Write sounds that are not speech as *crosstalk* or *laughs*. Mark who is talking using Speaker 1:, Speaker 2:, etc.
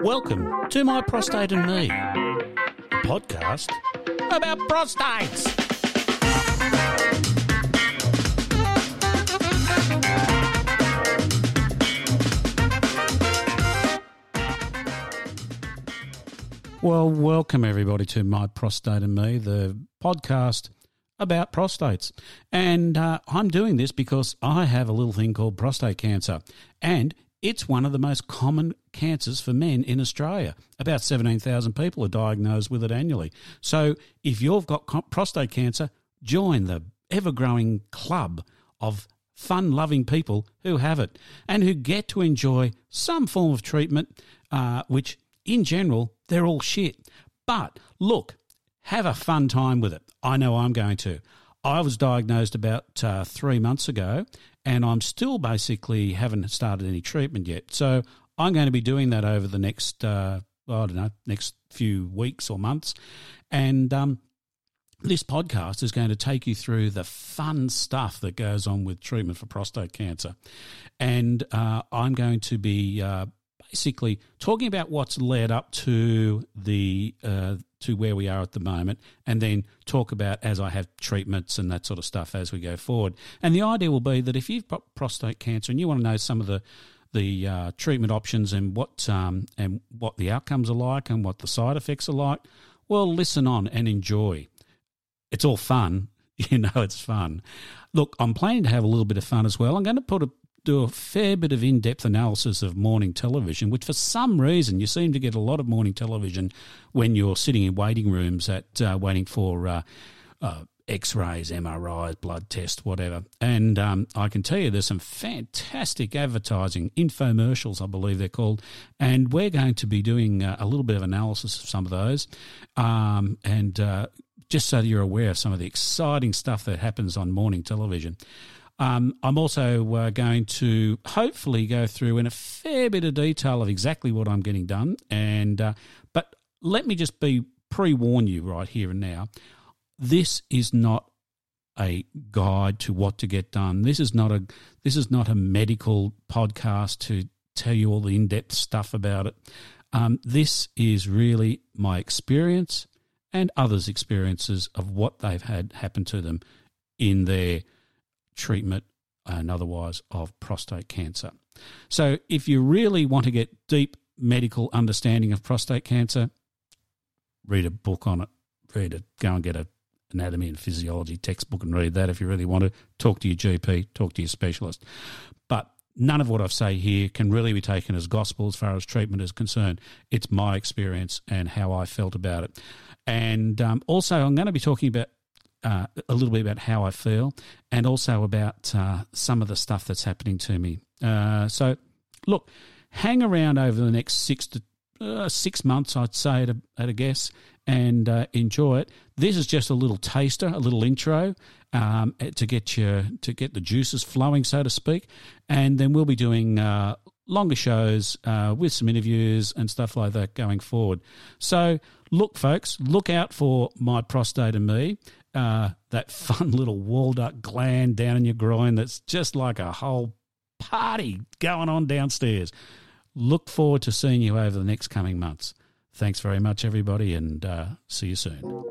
Speaker 1: Welcome to My Prostate and Me, podcast about prostates. Well, welcome everybody to My Prostate and Me, the podcast about prostates. And uh, I'm doing this because I have a little thing called prostate cancer. And it's one of the most common cancers for men in Australia. About 17,000 people are diagnosed with it annually. So if you've got prostate cancer, join the ever growing club of fun loving people who have it and who get to enjoy some form of treatment, uh, which in general, they're all shit. But look, have a fun time with it. I know I'm going to. I was diagnosed about uh, three months ago, and I'm still basically haven't started any treatment yet. So I'm going to be doing that over the next, uh, I don't know, next few weeks or months. And um, this podcast is going to take you through the fun stuff that goes on with treatment for prostate cancer. And uh, I'm going to be uh, basically talking about what's led up to the uh, to where we are at the moment, and then talk about as I have treatments and that sort of stuff as we go forward. And the idea will be that if you've got prostate cancer and you want to know some of the the uh, treatment options and what um, and what the outcomes are like and what the side effects are like, well, listen on and enjoy. It's all fun, *laughs* you know. It's fun. Look, I'm planning to have a little bit of fun as well. I'm going to put a do a fair bit of in depth analysis of morning television, which for some reason you seem to get a lot of morning television when you're sitting in waiting rooms at uh, waiting for uh, uh, X rays, MRIs, blood tests, whatever. And um, I can tell you there's some fantastic advertising, infomercials, I believe they're called. And we're going to be doing uh, a little bit of analysis of some of those. Um, and uh, just so that you're aware of some of the exciting stuff that happens on morning television. Um, I'm also uh, going to hopefully go through in a fair bit of detail of exactly what I'm getting done. And uh, but let me just be pre warn you right here and now. This is not a guide to what to get done. This is not a this is not a medical podcast to tell you all the in depth stuff about it. Um, this is really my experience and others' experiences of what they've had happen to them in their treatment and otherwise of prostate cancer. So, if you really want to get deep medical understanding of prostate cancer, read a book on it. Read it. Go and get a anatomy and physiology textbook and read that if you really want to. Talk to your GP, talk to your specialist. But none of what I've say here can really be taken as gospel as far as treatment is concerned. It's my experience and how I felt about it. And um, also, I'm going to be talking about uh, a little bit about how I feel and also about uh, some of the stuff that's happening to me. Uh, so, look, hang around over the next six to uh, six months, I'd say, at a, at a guess, and uh, enjoy it. This is just a little taster, a little intro um, to get your to get the juices flowing, so to speak, and then we'll be doing uh, longer shows uh, with some interviews and stuff like that going forward. So, look, folks, look out for my prostate and me uh, that *laughs* fun little wall duct gland down in your groin that's just like a whole party going on downstairs. Look forward to seeing you over the next coming months. Thanks very much, everybody, and uh, see you soon.